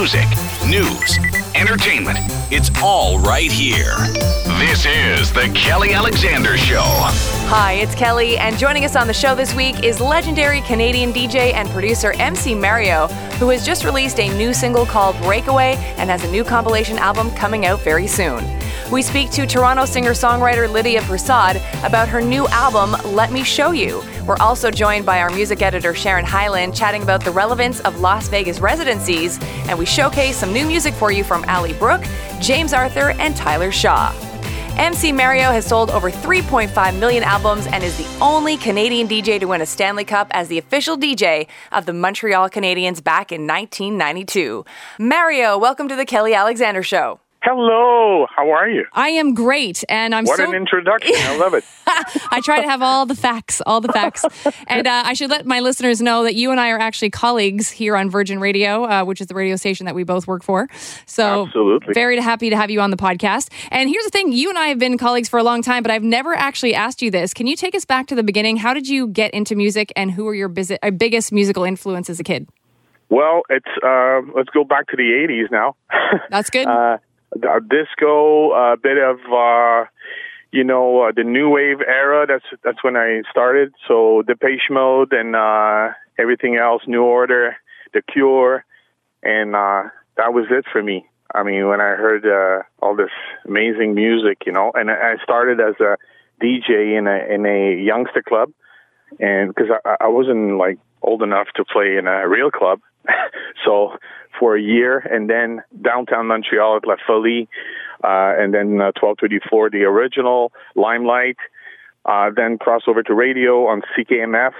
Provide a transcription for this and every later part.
music, news, entertainment. It's all right here. This is The Kelly Alexander Show. Hi, it's Kelly, and joining us on the show this week is legendary Canadian DJ and producer MC Mario, who has just released a new single called Breakaway and has a new compilation album coming out very soon. We speak to Toronto singer songwriter Lydia Persaud about her new album, Let Me Show You. We're also joined by our music editor Sharon Hyland chatting about the relevance of Las Vegas residencies, and we showcase some new music for you from Ally Brooke, James Arthur, and Tyler Shaw. MC Mario has sold over 3.5 million albums and is the only Canadian DJ to win a Stanley Cup as the official DJ of the Montreal Canadiens back in 1992. Mario, welcome to the Kelly Alexander Show. Hello, how are you? I am great, and I'm what so. an introduction! I love it. I try to have all the facts, all the facts, and uh, I should let my listeners know that you and I are actually colleagues here on Virgin Radio, uh, which is the radio station that we both work for. So, Absolutely. very happy to have you on the podcast. And here's the thing: you and I have been colleagues for a long time, but I've never actually asked you this. Can you take us back to the beginning? How did you get into music, and who were your uh, biggest musical influence as a kid? Well, it's uh, let's go back to the '80s now. That's good. Uh, disco, a bit of uh, you know uh, the new wave era. That's that's when I started. So the Depeche Mode and uh, everything else, New Order, The Cure, and uh, that was it for me. I mean, when I heard uh, all this amazing music, you know, and I started as a DJ in a in a youngster club, and because I, I wasn't like old enough to play in a real club, so for a year, and then downtown Montreal at La Folie, uh, and then uh, 1234, the original Limelight, uh, then cross over to radio on CKMF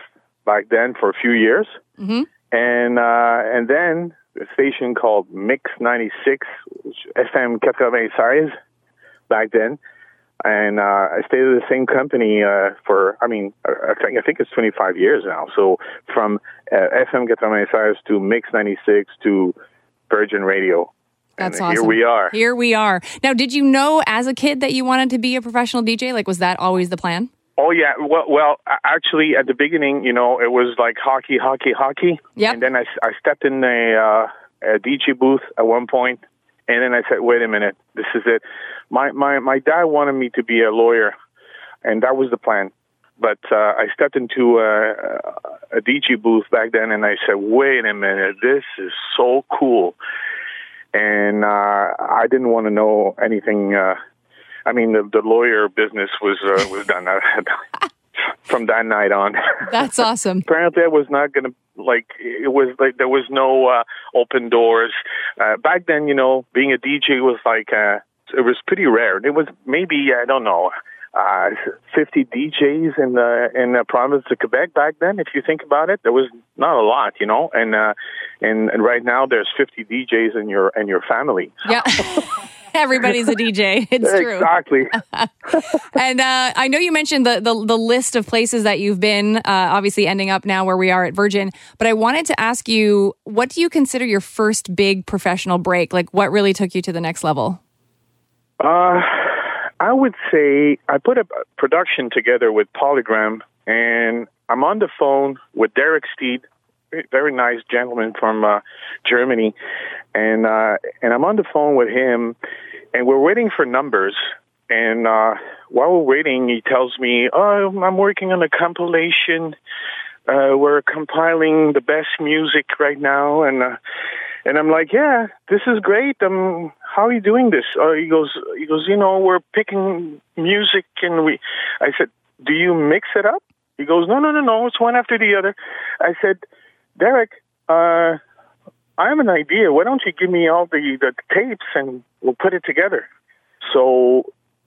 back then for a few years, mm-hmm. and uh, and then a station called Mix 96, FM 96 back then. And uh, I stayed at the same company uh, for, I mean, I think I think it's 25 years now. So from uh, FM 96 to Mix 96 to Virgin Radio. That's and awesome. Here we are. Here we are. Now, did you know as a kid that you wanted to be a professional DJ? Like, was that always the plan? Oh yeah, well, well, actually, at the beginning, you know, it was like hockey, hockey, hockey. Yep. And then I, I stepped in a, uh, a DJ booth at one point, and then I said, "Wait a minute, this is it." My my my dad wanted me to be a lawyer, and that was the plan. But uh, I stepped into a, a DJ booth back then, and I said, "Wait a minute, this is so cool." And uh, I didn't want to know anything. Uh, I mean, the, the lawyer business was uh, was done from that night on. That's awesome. Apparently, I was not going to like. It was like there was no uh, open doors uh, back then. You know, being a DJ was like uh, it was pretty rare. There was maybe I don't know. Uh, 50 DJs in the in the province of Quebec back then. If you think about it, there was not a lot, you know. And uh, and and right now there's 50 DJs in your in your family. Yeah. Everybody's a DJ. It's true. Exactly. and uh, I know you mentioned the, the, the list of places that you've been, uh, obviously ending up now where we are at Virgin. But I wanted to ask you, what do you consider your first big professional break? Like, what really took you to the next level? Uh, I would say I put a production together with Polygram, and I'm on the phone with Derek Steed, very nice gentleman from uh, Germany, and uh, and I'm on the phone with him, and we're waiting for numbers. And uh, while we're waiting, he tells me, "Oh, I'm working on a compilation. Uh, we're compiling the best music right now." And uh, and I'm like, "Yeah, this is great. Um, how are you doing this?" Uh, he goes, "He goes, you know, we're picking music, and we." I said, "Do you mix it up?" He goes, "No, no, no, no. It's one after the other." I said. Derek, uh, I have an idea. Why don't you give me all the, the tapes and we'll put it together? So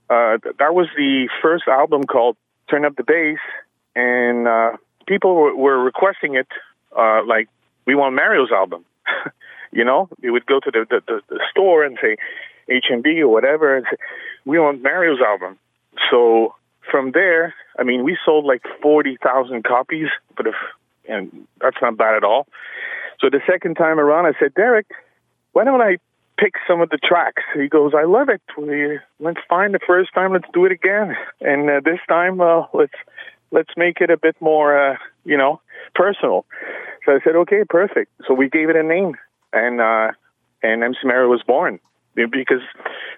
uh, that was the first album called Turn Up the Bass, and uh, people were, were requesting it uh, like, we want Mario's album. you know, they would go to the, the, the, the store and say, HMV or whatever, and say, we want Mario's album. So from there, I mean, we sold like 40,000 copies, but if and that's not bad at all. So the second time around, I said, Derek, why don't I pick some of the tracks? He goes, I love it. We, let's find the first time. Let's do it again. And uh, this time, uh, let's let's make it a bit more, uh, you know, personal. So I said, okay, perfect. So we gave it a name, and uh, and MC Mario was born because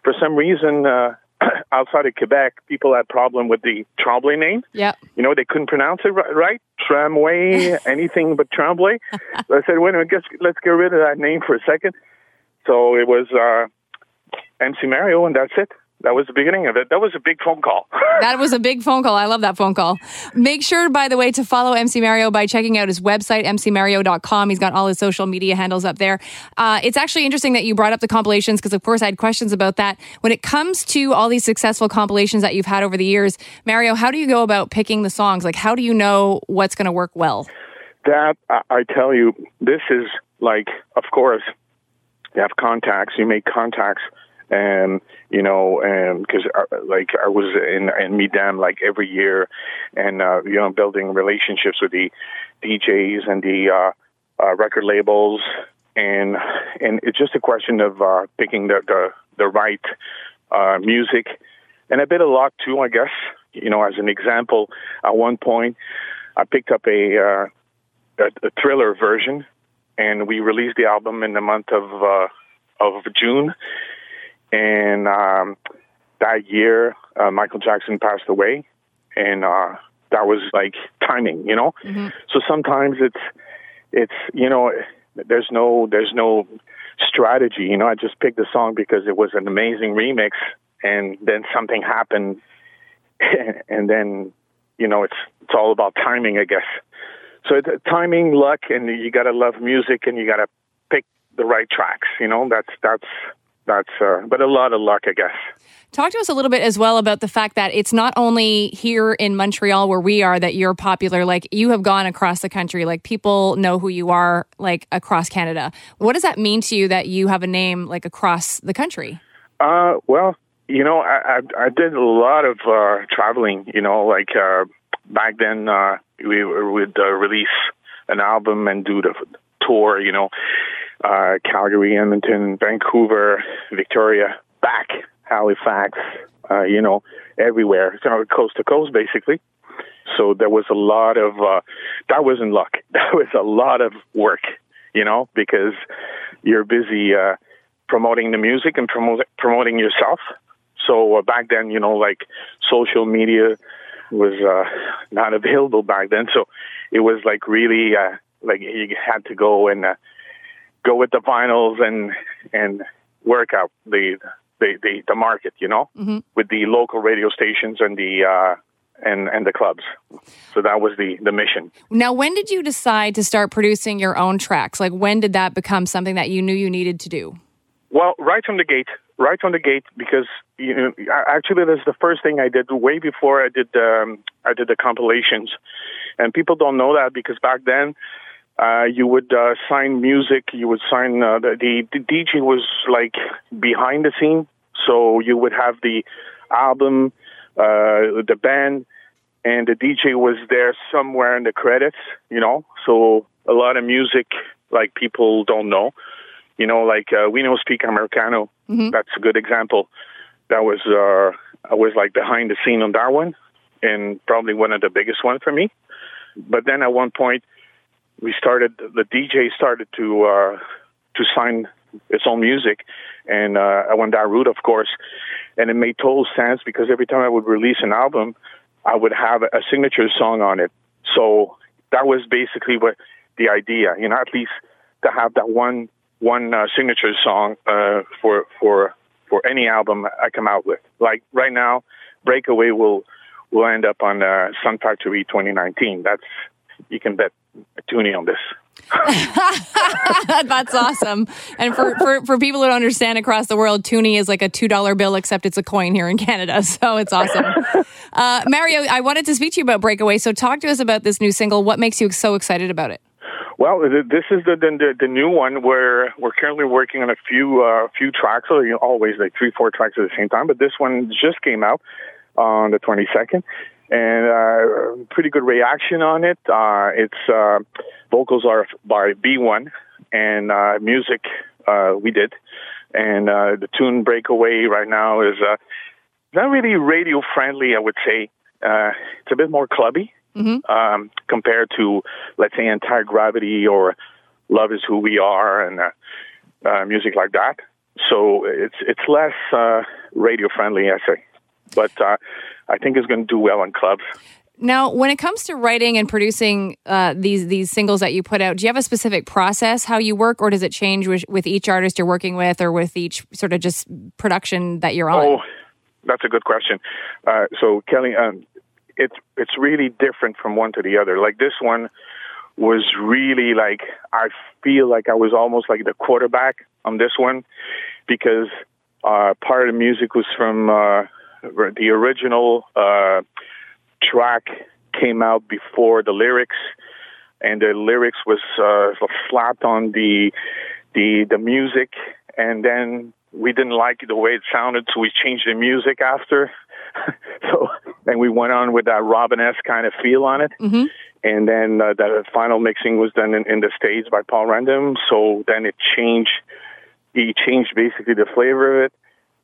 for some reason. Uh, outside of Quebec, people had problem with the Tremblay name. Yeah. You know, they couldn't pronounce it right. right? Tramway, anything but Tremblay. so I said, wait a minute, let's, let's get rid of that name for a second. So it was uh, MC Mario, and that's it that was the beginning of it. That was a big phone call. that was a big phone call. I love that phone call. Make sure, by the way, to follow MC Mario by checking out his website, mcmario.com. He's got all his social media handles up there. Uh, it's actually interesting that you brought up the compilations because, of course, I had questions about that. When it comes to all these successful compilations that you've had over the years, Mario, how do you go about picking the songs? Like, how do you know what's going to work well? That, I tell you, this is like, of course, you have contacts, you make contacts and you know, and because uh, like I was in in MIDEM like every year, and uh, you know, building relationships with the DJs and the uh, uh, record labels, and and it's just a question of uh, picking the the, the right uh, music, and a bit of luck too, I guess. You know, as an example, at one point, I picked up a uh, a, a thriller version, and we released the album in the month of uh, of June and um, that year, uh, Michael Jackson passed away, and uh, that was like timing, you know. Mm-hmm. So sometimes it's it's you know there's no there's no strategy, you know. I just picked the song because it was an amazing remix, and then something happened, and then you know it's it's all about timing, I guess. So it's timing, luck, and you got to love music, and you got to pick the right tracks. You know, that's that's that's uh, but a lot of luck, I guess. Talk to us a little bit as well about the fact that it's not only here in Montreal where we are that you're popular. Like you have gone across the country. Like people know who you are. Like across Canada. What does that mean to you that you have a name like across the country? Uh, well, you know, I I, I did a lot of uh, traveling. You know, like uh, back then uh, we would uh, release an album and do the tour. You know uh, Calgary, Edmonton, Vancouver, Victoria, back Halifax, uh, you know, everywhere, so coast to coast, basically. So there was a lot of uh, that wasn't luck. That was a lot of work, you know, because you're busy uh, promoting the music and promote, promoting yourself. So uh, back then, you know, like social media was uh, not available back then. So it was like really uh, like you had to go and uh, go with the vinyls and and work out the the the, the market, you know, mm-hmm. with the local radio stations and the uh, and and the clubs. So that was the the mission. Now, when did you decide to start producing your own tracks? Like, when did that become something that you knew you needed to do? Well, right from the gate, right from the gate, because you know, actually, that's the first thing I did way before I did um, I did the compilations, and people don't know that because back then uh, you would uh, sign music. You would sign uh, the, the DJ was like behind the scene, so you would have the album, uh, the band, and the DJ was there somewhere in the credits. You know, so a lot of music like people don't know. You know, like uh, We No Speak Americano. Mm-hmm. That's a good example. That was uh, I was like behind the scene on that one, and probably one of the biggest one for me. But then at one point we started the DJ started to uh, to sign its own music, and uh, I went that route, of course, and it made total sense because every time I would release an album, I would have a signature song on it. So that was basically what the idea, you know, at least to have that one one uh, signature song uh, for for for any album I come out with. Like right now, Breakaway will will end up on uh, Sun Factory 2019. That's you can bet toonie on this. That's awesome. And for, for, for people who don't understand across the world, toonie is like a $2 bill, except it's a coin here in Canada. So it's awesome. Uh, Mario, I wanted to speak to you about Breakaway. So talk to us about this new single. What makes you so excited about it? Well, this is the, the the new one where we're currently working on a few uh, few tracks. So you know, always like three, four tracks at the same time. But this one just came out on the 22nd, and uh, pretty good reaction on it. Uh, its uh, vocals are by B1, and uh, music uh, we did, and uh, the tune "Breakaway" right now is uh, not really radio friendly. I would say uh, it's a bit more clubby mm-hmm. um, compared to, let's say, "Anti Gravity" or "Love Is Who We Are," and uh, uh, music like that. So it's it's less uh, radio friendly, I say, but uh, I think is going to do well in clubs. Now, when it comes to writing and producing uh, these these singles that you put out, do you have a specific process how you work, or does it change with, with each artist you're working with, or with each sort of just production that you're on? Oh, that's a good question. Uh, so, Kelly, um, it's it's really different from one to the other. Like this one was really like I feel like I was almost like the quarterback on this one because uh, part of the music was from uh, the original. Uh, track came out before the lyrics, and the lyrics was uh, slapped on the the the music, and then we didn't like the way it sounded, so we changed the music after. so then we went on with that Robin S kind of feel on it. Mm-hmm. And then uh, the final mixing was done in, in the States by Paul Random. So then it changed, he changed basically the flavor of it.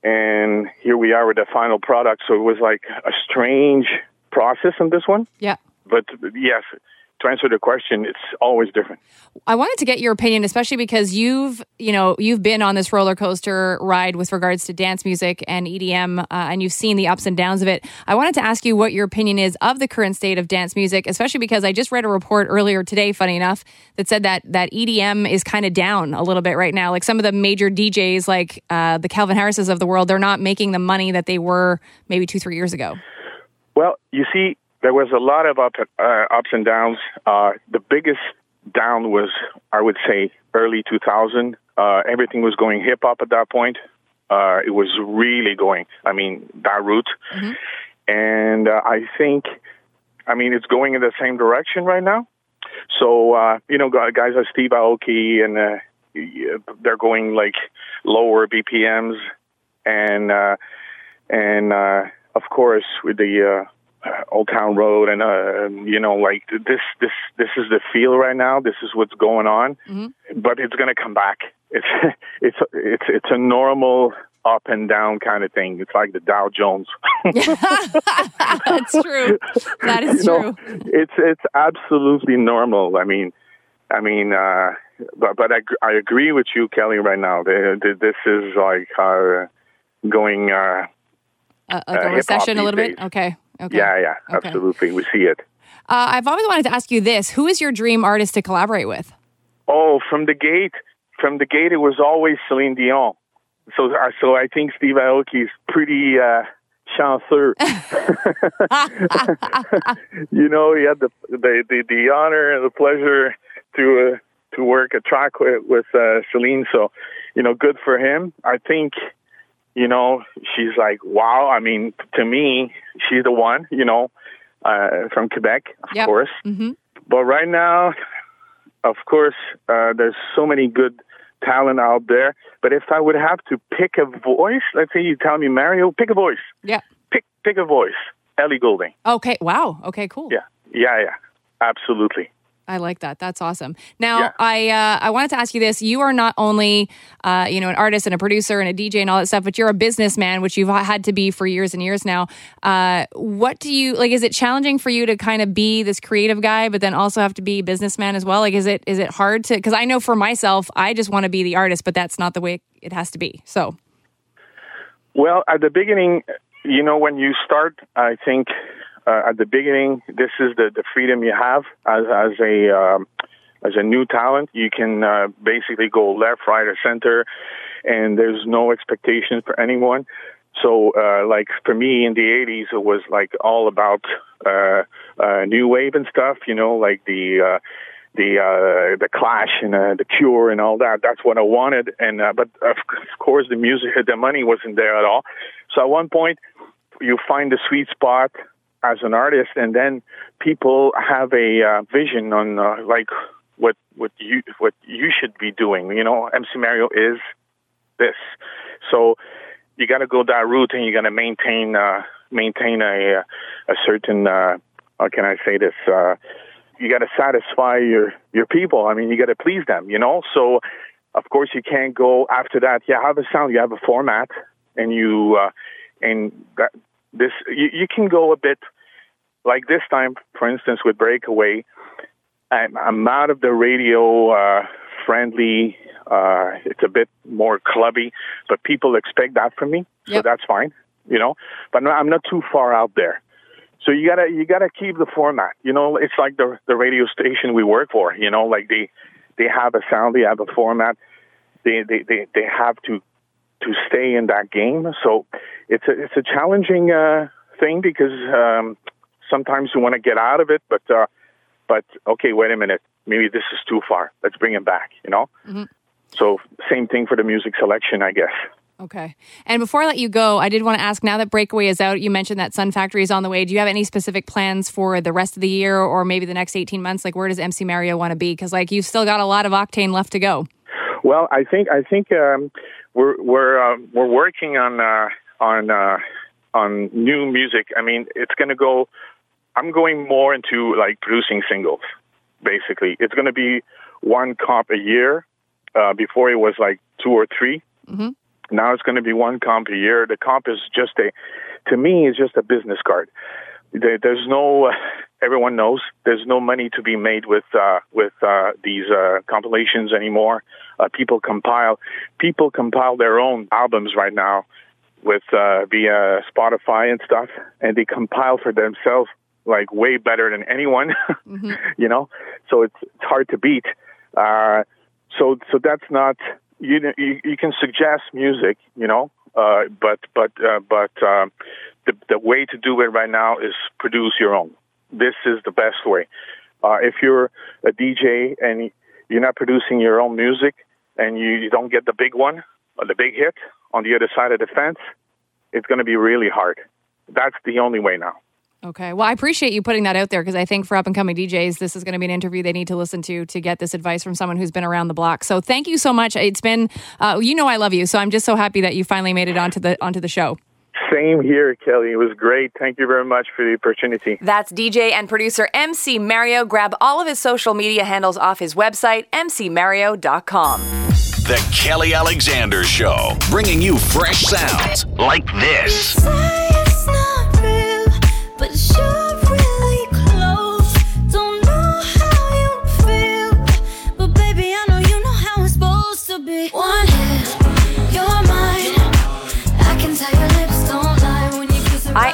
And here we are with the final product. So it was like a strange process on this one. Yeah. But yes, to answer the question, it's always different. I wanted to get your opinion, especially because you've, you know, you've been on this roller coaster ride with regards to dance music and EDM, uh, and you've seen the ups and downs of it. I wanted to ask you what your opinion is of the current state of dance music, especially because I just read a report earlier today, funny enough, that said that that EDM is kind of down a little bit right now. Like some of the major DJs, like uh, the Calvin Harrises of the world, they're not making the money that they were maybe two, three years ago. Well, you see, there was a lot of up, uh, ups and downs. Uh, the biggest down was, I would say, early 2000. Uh, everything was going hip hop at that point. Uh, it was really going, I mean, that route. Mm-hmm. And uh, I think, I mean, it's going in the same direction right now. So, uh, you know, guys like Steve Aoki and uh, they're going like lower BPMs and, uh, and, uh, of course, with the uh, uh, Old Town Road, and uh, you know, like this, this, this is the feel right now. This is what's going on, mm-hmm. but it's going to come back. It's, it's, it's, it's a normal up and down kind of thing. It's like the Dow Jones. That's true. That is you true. It's, it's absolutely normal. I mean, I mean, uh, but but I, I agree with you, Kelly. Right now, the, the, this is like uh, going. Uh, uh, like a recession a little bit? Okay. Okay. Yeah, yeah, okay. absolutely. We see it. Uh, I've always wanted to ask you this: Who is your dream artist to collaborate with? Oh, from the gate, from the gate, it was always Celine Dion. So, uh, so I think Steve Aoki is pretty uh, chanceux. you know, he had the, the the, the honor and the pleasure to uh, to work a track with, with uh, Celine. So, you know, good for him. I think you know, she's like, wow. I mean, to me, she's the one, you know, uh, from Quebec, of yep. course. Mm-hmm. But right now, of course, uh, there's so many good talent out there. But if I would have to pick a voice, let's say you tell me, Mario, pick a voice. Yeah. Pick pick a voice. Ellie Goulding. Okay. Wow. Okay. Cool. Yeah. Yeah. Yeah. Absolutely. I like that. That's awesome. Now, yeah. I uh, I wanted to ask you this: You are not only uh, you know an artist and a producer and a DJ and all that stuff, but you're a businessman, which you've had to be for years and years now. Uh, what do you like? Is it challenging for you to kind of be this creative guy, but then also have to be businessman as well? Like, is it is it hard to? Because I know for myself, I just want to be the artist, but that's not the way it has to be. So, well, at the beginning, you know, when you start, I think uh, at the beginning, this is the, the freedom you have as as a um, as a new talent. You can uh, basically go left, right, or center, and there's no expectations for anyone. So, uh, like for me in the '80s, it was like all about uh, uh, new wave and stuff. You know, like the uh, the uh, the Clash and uh, the Cure and all that. That's what I wanted. And uh, but of course, the music, the money wasn't there at all. So at one point, you find the sweet spot as an artist, and then people have a uh, vision on uh, like what what you what you should be doing. You know, MC Mario is this, so you got to go that route, and you got to maintain uh, maintain a a certain uh, how can I say this? Uh, you got to satisfy your your people. I mean, you got to please them. You know, so of course you can't go after that. You have a sound. You have a format, and you uh, and that this you, you can go a bit like this time, for instance, with Breakaway. I'm, I'm out of the radio uh, friendly. Uh, it's a bit more clubby, but people expect that from me, so Yep. that's fine. You know, but no, I'm not too far out there. So you gotta you gotta keep the format. You know, it's like the the radio station we work for. You know, like they they have a sound, they have a format. They they they, they have to to stay in that game. So it's a it's a challenging uh, thing because um, sometimes you want to get out of it, but uh, but okay, wait a minute, maybe this is too far. Let's bring him back. You know. So same thing for the music selection, I guess. Okay. And before I let you go, I did want to ask now that Breakaway is out, you mentioned that Sun Factory is on the way. Do you have any specific plans for the rest of the year or maybe the next 18 months? Like, where does MC Mario want to be? Because, like, you've still got a lot of octane left to go. Well, I think I think um, we're we're uh, we're working on uh, on uh, on new music. I mean, it's going to go. I'm going more into like producing singles. Basically, it's going to be one comp a year. Uh, before it was like two or 3 Mhm. Now it's going to be one comp a year. The comp is just a, to me, it's just a business card. There, there's no, uh, everyone knows there's no money to be made with uh, with uh, these uh, compilations anymore. Uh, people compile, people compile their own albums right now with uh, via Spotify and stuff, and they compile for themselves like way better than anyone. you know, so it's it's hard to beat. Uh, so so that's not you, you you can suggest music, you know, uh, but but uh, but um, the the way to do it right now is produce your own. This is the best way. Uh, if you're a DJ and you're not producing your own music and you, you don't get the big one or the big hit on the other side of the fence, it's going to be really hard. That's the only way now. Okay. Well, I appreciate you putting that out there because I think for up and coming DJs, this is going to be an interview they need to listen to to get this advice from someone who's been around the block. So thank you so much. It's been, uh, you know, I love you. So I'm just so happy that you finally made it onto the onto the show. Same here, Kelly. It was great. Thank you very much for the opportunity. That's DJ and producer MC Mario. Grab all of his social media handles off his website, mcmario.com. The Kelly Alexander Show, bringing you fresh sounds like this.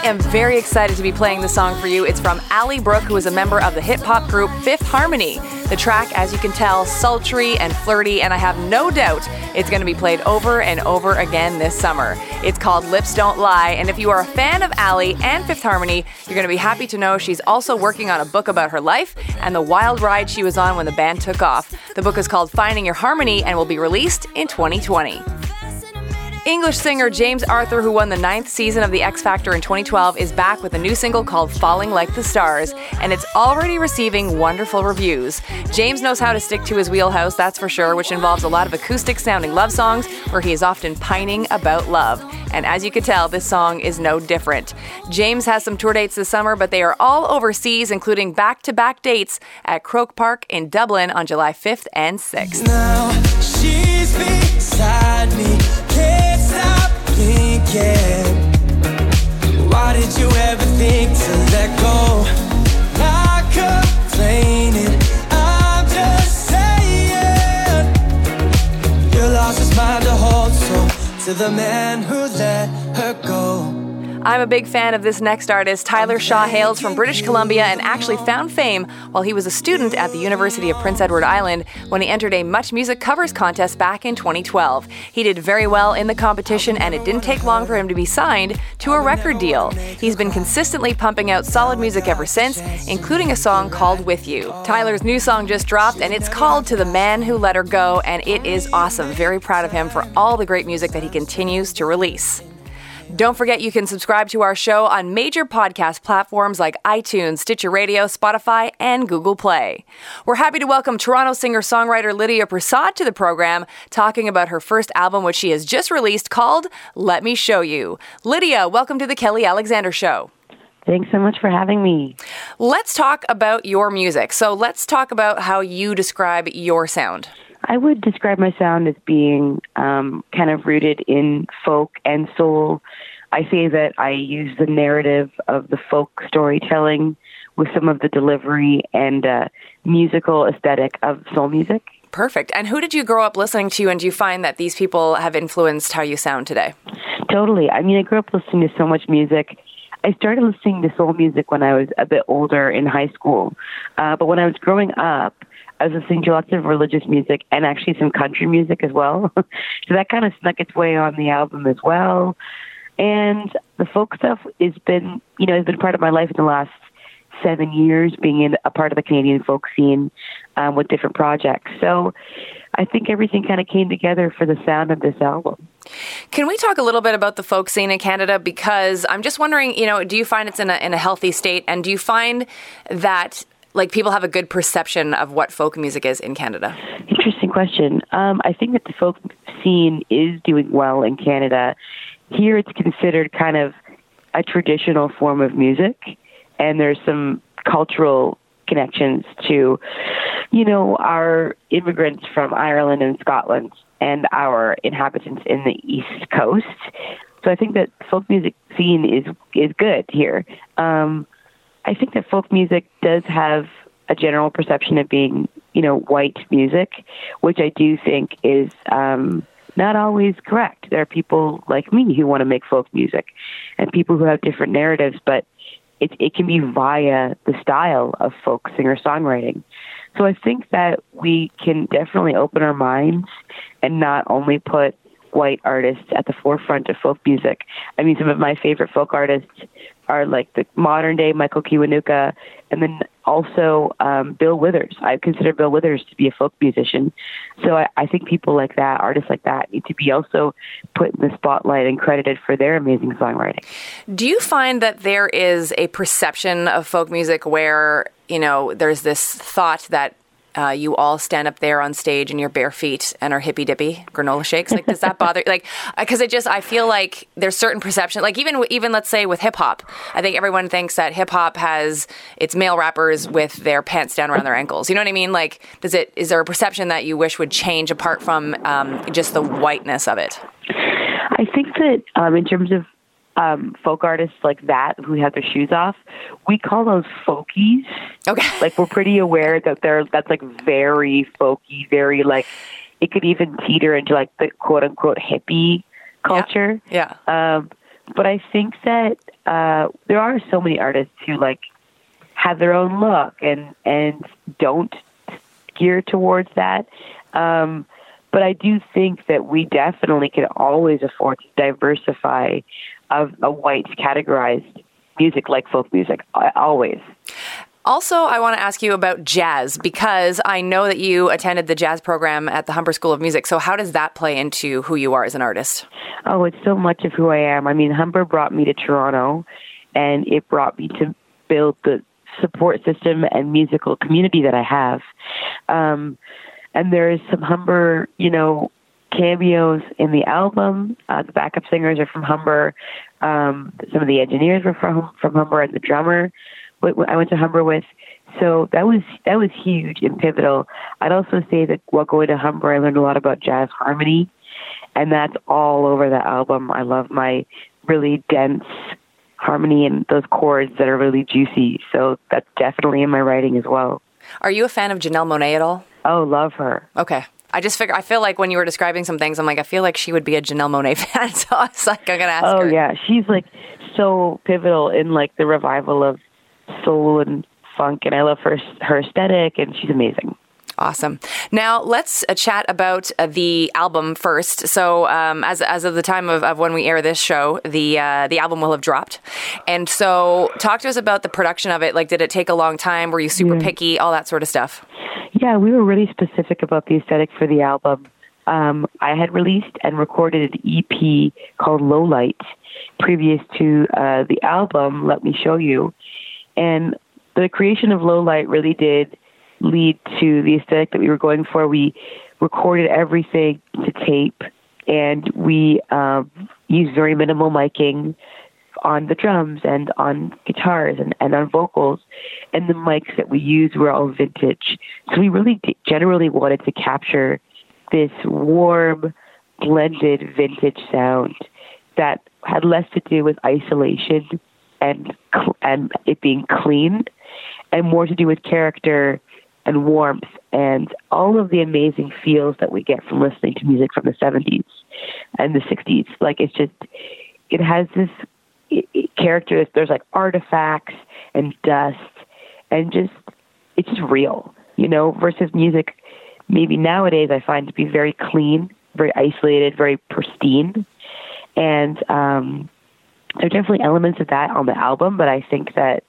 Am very excited to be playing the song for you. It's from Ally Brooke, who is a member of the hip hop group Fifth Harmony. The track, as you can tell, sultry and flirty, and I have no doubt it's going to be played over and over again this summer. It's called Lips Don't Lie, and if you are a fan of Ally and Fifth Harmony, you're going to be happy to know she's also working on a book about her life and the wild ride she was on when the band took off. The book is called Finding Your Harmony and will be released in 2020. English singer James Arthur, who won the ninth season of The X Factor in 2012, is back with a new single called Falling Like the Stars, and it's already receiving wonderful reviews. James knows how to stick to his wheelhouse, that's for sure, which involves a lot of acoustic sounding love songs where he is often pining about love. And as you can tell, this song is no different. James has some tour dates this summer, but they are all overseas, including back to back dates at Croke Park in Dublin on July 5th and 6th. Why did you ever think to let go? Not complaining. I'm just saying. To hold. So to the man who let her go. I'm a big fan of this next artist. Tyler Shaw hails from British Columbia and actually found fame while he was a student at the University of Prince Edward Island when he entered a Much Music Covers contest back in 2012. He did very well in the competition and it didn't take long for him to be signed to a record deal. He's been consistently pumping out solid music ever since, including a song called With You. Tyler's new song just dropped and it's called To the Man Who Let Her Go and it is awesome. Very proud of him for all the great music that he continues to release. Don't forget you can subscribe to our show on major podcast platforms like iTunes, Stitcher Radio, Spotify, and Google Play. We're happy to welcome Toronto singer songwriter Lydia Persaud to the program, talking about her first album, which she has just released called Let Me Show You. Lydia, welcome to the Kelly Alexander Show. Thanks so much for having me. Let's talk about your music. So let's talk about how you describe your sound. I would describe my sound as being um, kind of rooted in folk and soul. I say that I use the narrative of the folk storytelling with some of the delivery and uh, musical aesthetic of soul music. perfect. And who did you grow up listening to, and do you find that these people have influenced how you sound today? Totally. I mean, I grew up listening to so much music. I started listening to soul music when I was a bit older in high school. Uh, but when I was growing up, I was listening to lots of religious music and actually some country music as well. so that kind of snuck its way on the album as well. And the folk stuff has been, you know, has been part of my life in the last seven years, being in a part of the Canadian folk scene um, with different projects. So I think everything kind of came together for the sound of this album. Can we talk a little bit about the folk scene in Canada? Because I'm just wondering, you know, do you find it's in a, in a healthy state? And do you find that like people have a good perception of what folk music is in Canada? Interesting question. Um, I think that the folk scene is doing well in Canada. Here, it's considered kind of a traditional form of music, and there's some cultural connections to, you know, our immigrants from Ireland and Scotland and our inhabitants in the East Coast. So I think that folk music scene is is good here. Um, I think that folk music does have a general perception of being, you know, white music, which I do think is um, not always correct. There are people like me who want to make folk music, and people who have different narratives, but it, it can be via the style of folk singer songwriting. So I think that we can definitely open our minds and not only put white artists at the forefront of folk music. I mean, some of my favorite folk artists are like the modern day Michael Kiwanuka, and then also um, Bill Withers. I consider Bill Withers to be a folk musician. So I, I think people like that, artists like that, need to be also put in the spotlight and credited for their amazing songwriting. Do you find that there is a perception of folk music where, you know, there's this thought that uh, you all stand up there on stage in your bare feet and are hippy dippy granola shakes. Like, does that bother? Like, because I just I feel like there's certain perception. Like even even let's say with hip hop, I think everyone thinks that hip hop has its male rappers with their pants down around their ankles. You know what I mean? Like, does it? Is there a perception that you wish would change apart from um, just the whiteness of it? I think that um, in terms of um, folk artists like that who have their shoes off, we call those folkies. Okay. Like we're pretty aware that they're that's like very folky, very like it could even teeter into like the quote unquote hippie culture. Yeah. Um, but I think that uh, there are so many artists who like have their own look and and don't gear towards that. Um, but I do think that we definitely can always afford to diversify of a white categorized music like folk music, always. Also, I want to ask you about jazz because I know that you attended the jazz program at the Humber School of Music. So, how does that play into who you are as an artist? Oh, it's so much of who I am. I mean, Humber brought me to Toronto and it brought me to build the support system and musical community that I have. Um, and there is some Humber, you know, cameos in the album. Uh, the backup singers are from Humber. Um, some of the engineers were from from Humber, and the drummer I went to Humber with. So that was that was huge and pivotal. I'd also say that while going to Humber, I learned a lot about jazz harmony, and that's all over the album. I love my really dense harmony and those chords that are really juicy. So that's definitely in my writing as well. Are you a fan of Janelle Monáe at all? Oh, love her. Okay. I just figure I feel like when you were describing some things, I'm like, I feel like she would be a Janelle Monáe fan. So I was like, I'm gonna ask oh, her. yeah, she's like so pivotal in like the revival of soul and funk, and I love her her aesthetic, and she's amazing. Awesome. Now let's uh, chat about uh, the album first. So, um, as as of the time of, of when we air this show, the uh, the album will have dropped. And so, talk to us about the production of it. Like, did it take a long time? Were you super Yeah. picky? All that sort of stuff. Yeah, we were really specific about the aesthetic for the album. Um, I had released and recorded an EP called Low Light previous to uh, the album, Let Me Show You. And the creation of Low Light really did lead to the aesthetic that we were going for. We recorded everything to tape and we um, used very minimal miking on the drums and on guitars and, and on vocals. And the mics that we used were all vintage. So we really generally wanted to capture this warm, blended vintage sound that had less to do with isolation and and it being clean, and more to do with character and warmth and all of the amazing feels that we get from listening to music from the 70s and the 60s. Like it's just, it has this character. There's like artifacts and dust and just, it's just real, you know, versus music maybe nowadays I find to be very clean, very isolated, very pristine. And um, there are definitely elements of that on the album, but I think that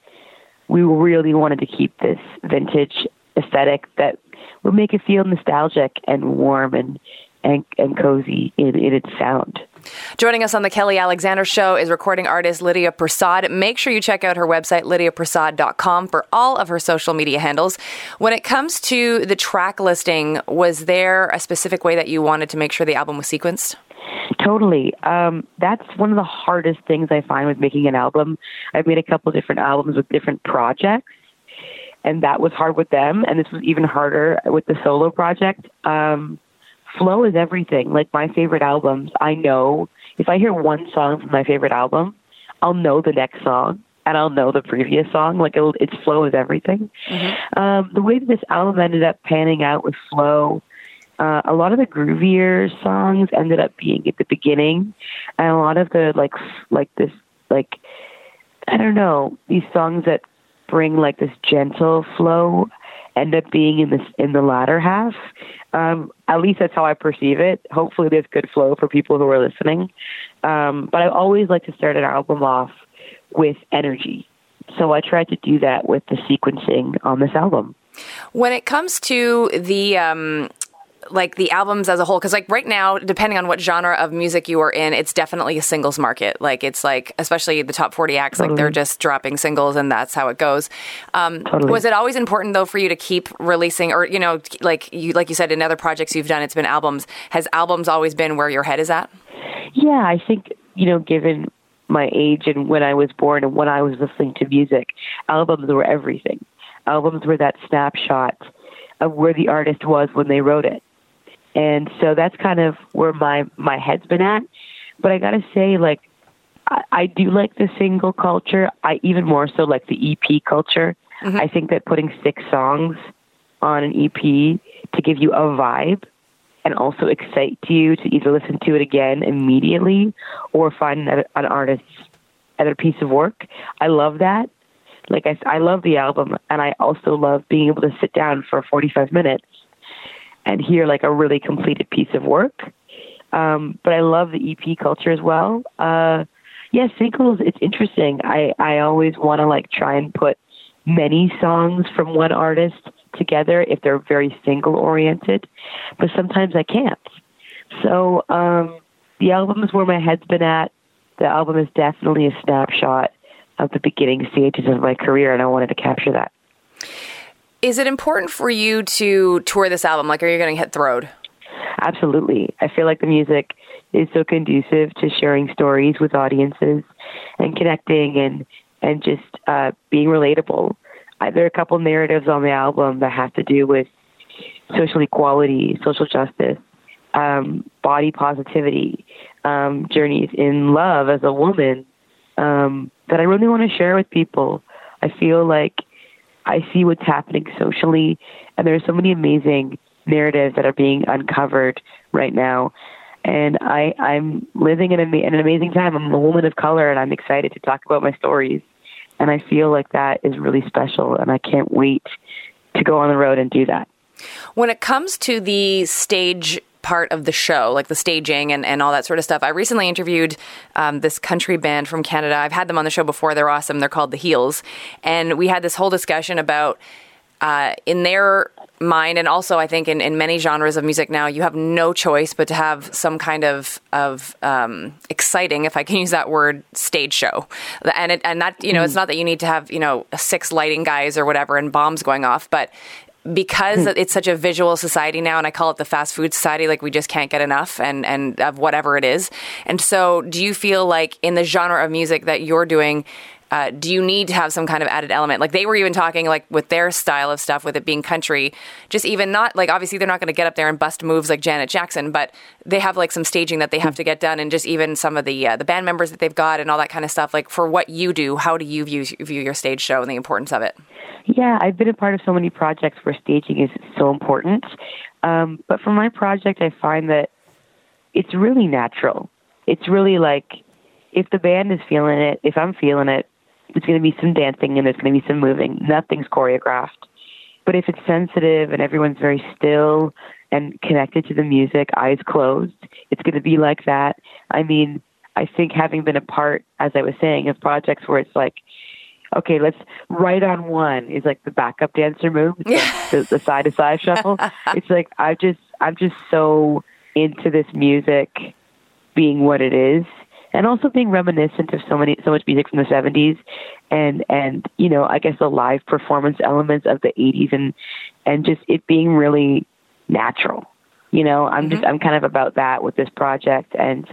we really wanted to keep this vintage aesthetic that would make it feel nostalgic and warm and and, and cozy in, in its sound. Joining us on the Kelly Alexander Show is recording artist Lydia Persaud. Make sure you check out her website, lydiapersaud.com, for all of her social media handles. When it comes to the track listing, was there a specific way that you wanted to make sure the album was sequenced? Totally. Um, that's one of the hardest things I find with making an album. I've made a couple different albums with different projects, and that was hard with them. And this was even harder with the solo project. Um, flow is everything. Like my favorite albums, I know if I hear one song from my favorite album, I'll know the next song and I'll know the previous song. Like it'll, its flow is everything. Mm-hmm. Um, the way that this album ended up panning out with flow uh, a lot of the groovier songs ended up being at the beginning, and a lot of the like like this like I don't know these songs that bring like this gentle flow end up being in this in the latter half. Um, at least that's how I perceive it. Hopefully, there's good flow for people who are listening. Um, but I always like to start an album off with energy, so I tried to do that with the sequencing on this album. When it comes to the um, like the albums as a whole because like right now depending on what genre of music you are in it's definitely a singles market. Like it's like especially the top 40 acts totally. like they're just dropping singles and that's how it goes. Um, totally. was it always important though for you to keep releasing or you know like you like you said in other projects you've done it's been albums. Has albums always been where your head is at? Yeah i think you know given my age and when i was born and when i was listening to music albums were everything. Albums were that snapshot of where the artist was when they wrote it and so that's kind of where my my head's been at. But I gotta say, like, I, I do like the single culture. I even more so like the EP culture. Mm-hmm. I think that putting six songs on an EP to give you a vibe and also excite you to either listen to it again immediately or find an, an artist's other piece of work. I love that. Like I, I love the album, and I also love being able to sit down for 45 minutes and hear like a really completed piece of work. Um, but I love the EP culture as well. Uh, yeah, singles. It's interesting. I I always want to like try and put many songs from one artist together if they're very single oriented, but sometimes I can't. So um, the album is where my head's been at. The album is definitely a snapshot of the beginning stages of my career, and I wanted to capture that. Is it important for you to tour this album? Like, are you going to hit the road? Absolutely. I feel like the music is so conducive to sharing stories with audiences and connecting and and just uh, being relatable. I, there are a couple narratives on the album that have to do with social equality, social justice, um, body positivity, um, journeys in love as a woman um, that I really want to share with people. I feel like I see what's happening socially, and there are so many amazing narratives that are being uncovered right now. And I, I'm living in, in an amazing time. I'm a woman of color, and I'm excited to talk about my stories. And I feel like that is really special, and I can't wait to go on the road and do that. When it comes to the stage part of the show, like the staging and, and all that sort of stuff. I recently interviewed um, this country band from Canada. I've had them on the show before. They're awesome. They're called The Heels. And we had this whole discussion about, uh, in their mind, and also I think in, in many genres of music now, you have no choice but to have some kind of of um, exciting, if I can use that word, stage show. And it, and that you know, mm. it's not that you need to have you know six lighting guys or whatever and bombs going off, but because hmm. it's such a visual society now and I call it the fast food society like we just can't get enough and and of whatever it is. And so do you feel like in the genre of music that you're doing uh, do you need to have some kind of added element? Like they were even talking like with their style of stuff, with it being country, just even not like obviously they're not going to get up there and bust moves like Janet Jackson, but they have like some staging that they have to get done, and just even some of the uh, the band members that they've got and all that kind of stuff. Like for what you do, how do you view view your stage show and the importance of it? Yeah, I've been a part of so many projects where staging is so important. Um, but for my project, I find that it's really natural. It's really like if the band is feeling it, if I'm feeling it, there's going to be some dancing and there's going to be some moving. Nothing's choreographed. But if it's sensitive and everyone's very still and connected to the music, eyes closed, it's going to be like that. I mean, I think having been a part, as I was saying, of projects where it's like, okay, let's right on one is like the backup dancer move, like the, the side to side shuffle. It's like I just I'm just so into this music being what it is and also being reminiscent of so many so much music from the 70s and and you know I guess the live performance elements of the 80s and and just it being really natural. You know, I'm mm-hmm. just I'm kind of about that with this project and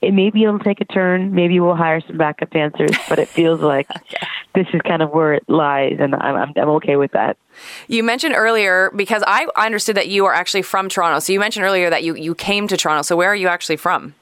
it maybe it'll take a turn, maybe we'll hire some backup dancers, but it feels like this is kind of where it lies and I'm I'm, I'm okay with that. You mentioned earlier because I understood that you are actually from Toronto. So you mentioned earlier that you you came to Toronto. So where are you actually from?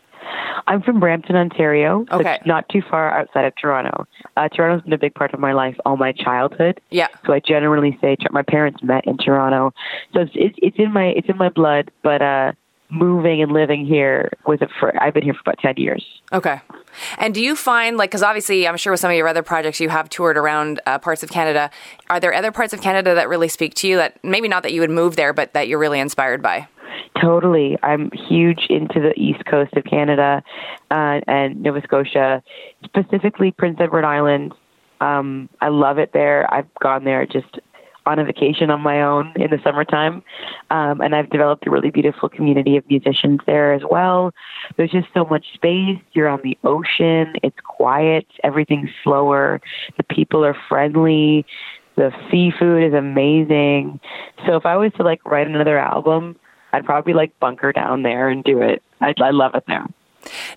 I'm from Brampton, Ontario. So okay. not too far outside of Toronto. Uh, Toronto's been a big part of my life all my childhood. Yeah. So I generally say my parents met in Toronto. So it's it's, it's in my it's in my blood. But uh, moving and living here was a for I've been here for about ten years. Okay. And do you find like because obviously I'm sure with some of your other projects you have toured around uh, parts of Canada. Are there other parts of Canada that really speak to you that maybe not that you would move there, but that you're really inspired by? Totally. I'm huge into the east coast of Canada uh, and Nova Scotia, specifically Prince Edward Island. Um, I love it there. I've gone there just on a vacation on my own in the summertime. Um, and I've developed a really beautiful community of musicians there as well. There's just so much space. You're on the ocean. It's quiet. Everything's slower. The people are friendly. The seafood is amazing. So if I was to like write another album, I'd probably like bunker down there and do it. I, I love it there.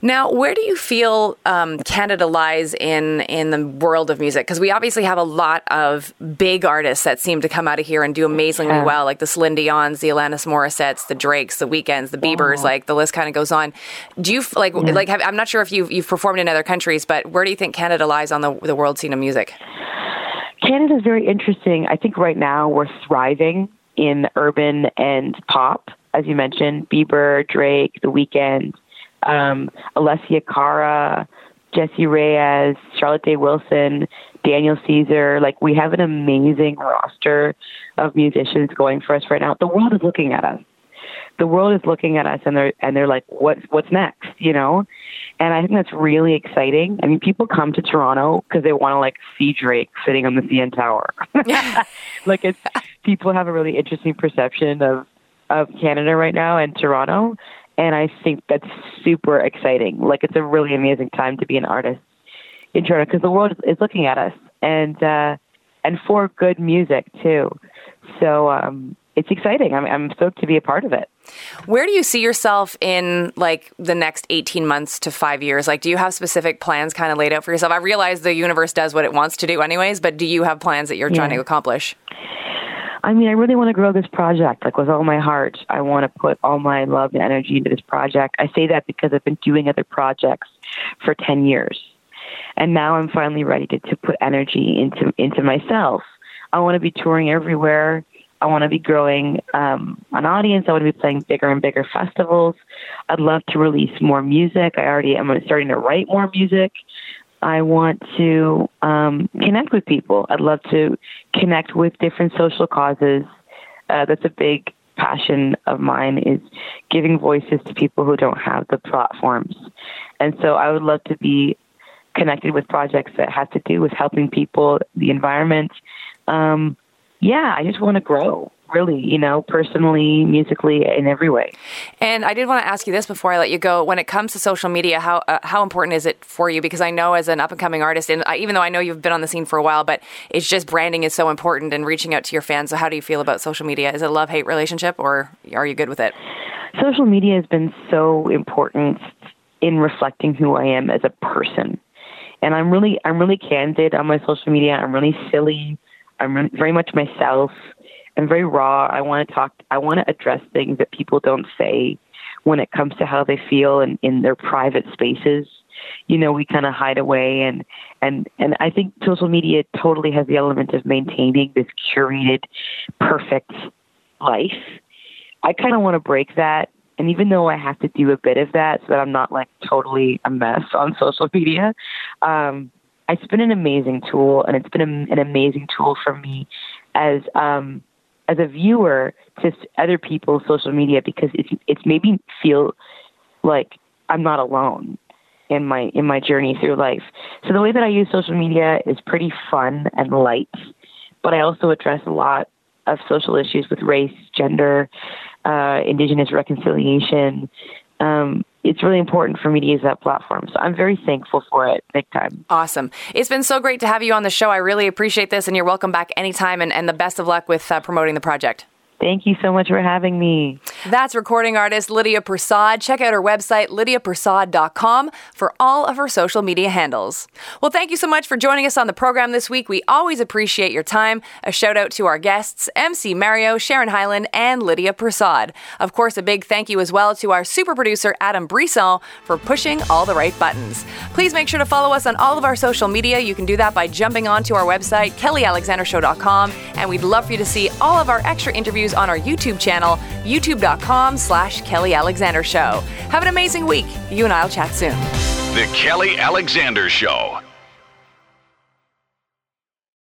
Now, where do you feel um, Canada lies in in the world of music? Because we obviously have a lot of big artists that seem to come out of here and do amazingly yeah. well, like the Celine Dion's, the Alanis Morissettes, the Drakes, the Weeknds, the Biebers. Oh. Like the list kind of goes on. Do you like yeah. like? Have, I'm not sure if you've you've performed in other countries, but where do you think Canada lies on the the world scene of music? Canada is very interesting. I think right now we're thriving in urban and pop as you mentioned, Bieber, Drake, The Weeknd, um, Alessia Cara, Jessie Reyez, Charlotte Day Wilson, Daniel Caesar. Like we have an amazing roster of musicians going for us right now. The world is looking at us. The world is looking at us and they're and they're like, what what's next? You know? And I think that's really exciting. I mean, people come to Toronto because they want to like see Drake sitting on the CN Tower. like it's people have a really interesting perception of of Canada right now and Toronto. And I think that's super exciting. Like it's a really amazing time to be an artist in Toronto because the world is looking at us and uh, and for good music too. So um, it's exciting. I'm, I'm stoked to be a part of it. Where do you see yourself in like the next 18 months to five years? Like, do you have specific plans kind of laid out for yourself? I realize the universe does what it wants to do, anyways, but do you have plans that you're yeah. trying to accomplish? I mean, I really want to grow this project, like with all my heart. I want to put all my love and energy into this project. I say that because I've been doing other projects for 10 years. And now I'm finally ready to, to put energy into, into myself. I want to be touring everywhere. I want to be growing um, an audience. I want to be playing bigger and bigger festivals. I'd love to release more music. I already am starting to write more music. I want to um, connect with people. I'd love to connect with different social causes. Uh, that's a big passion of mine is giving voices to people who don't have the platforms. And so I would love to be connected with projects that have to do with helping people, the environment. Um, yeah, I just want to grow really, you know, personally, musically, in every way. And I did want to ask you this before I let you go. When it comes to social media, how uh, how important is it for you? Because I know as an up and coming artist, and I, even though I know you've been on the scene for a while, but it's just branding is so important and reaching out to your fans. So how do you feel about social media? Is it a love hate relationship, or are you good with it? Social media has been so important in reflecting who I am as a person and I'm really I'm really candid on my social media. I'm really silly. I'm really, very much myself. I'm very raw. I want to talk. I want to address things that people don't say when it comes to how they feel and in their private spaces. You know, we kind of hide away, and and and I think social media totally has the element of maintaining this curated, perfect life. I kind of want to break that and even though I have to do a bit of that so that I'm not like totally a mess on social media, um, it's been an amazing tool, and it's been a, an amazing tool for me as um, as a viewer to other people's social media because it's it's made me feel like I'm not alone in my in my journey through life. So the way that I use social media is pretty fun and light, but I also address a lot of social issues with race, gender, uh, Indigenous reconciliation. Um, it's really important for me to use that platform. So I'm very thankful for it, big time. Awesome. It's been so great to have you on the show. I really appreciate this, and you're welcome back anytime, and, and the best of luck with uh, promoting the project. Thank you so much for having me. That's recording artist Lydia Persaud. Check out her website, lydiapersaud.com, for all of her social media handles. Well, thank you so much for joining us on the program this week. We always appreciate your time. A shout out to our guests, MC Mario, Sharon Hyland, and Lydia Persaud. Of course, a big thank you as well to our super producer, Adam Brisson, for pushing all the right buttons. Please make sure to follow us on all of our social media. You can do that by jumping onto our website, kellyalexandershow.com, and we'd love for you to see all of our extra interviews on our YouTube channel, youtube.com slash Kelly Alexander Show. Have an amazing week. You and I'll chat soon. The Kelly Alexander Show.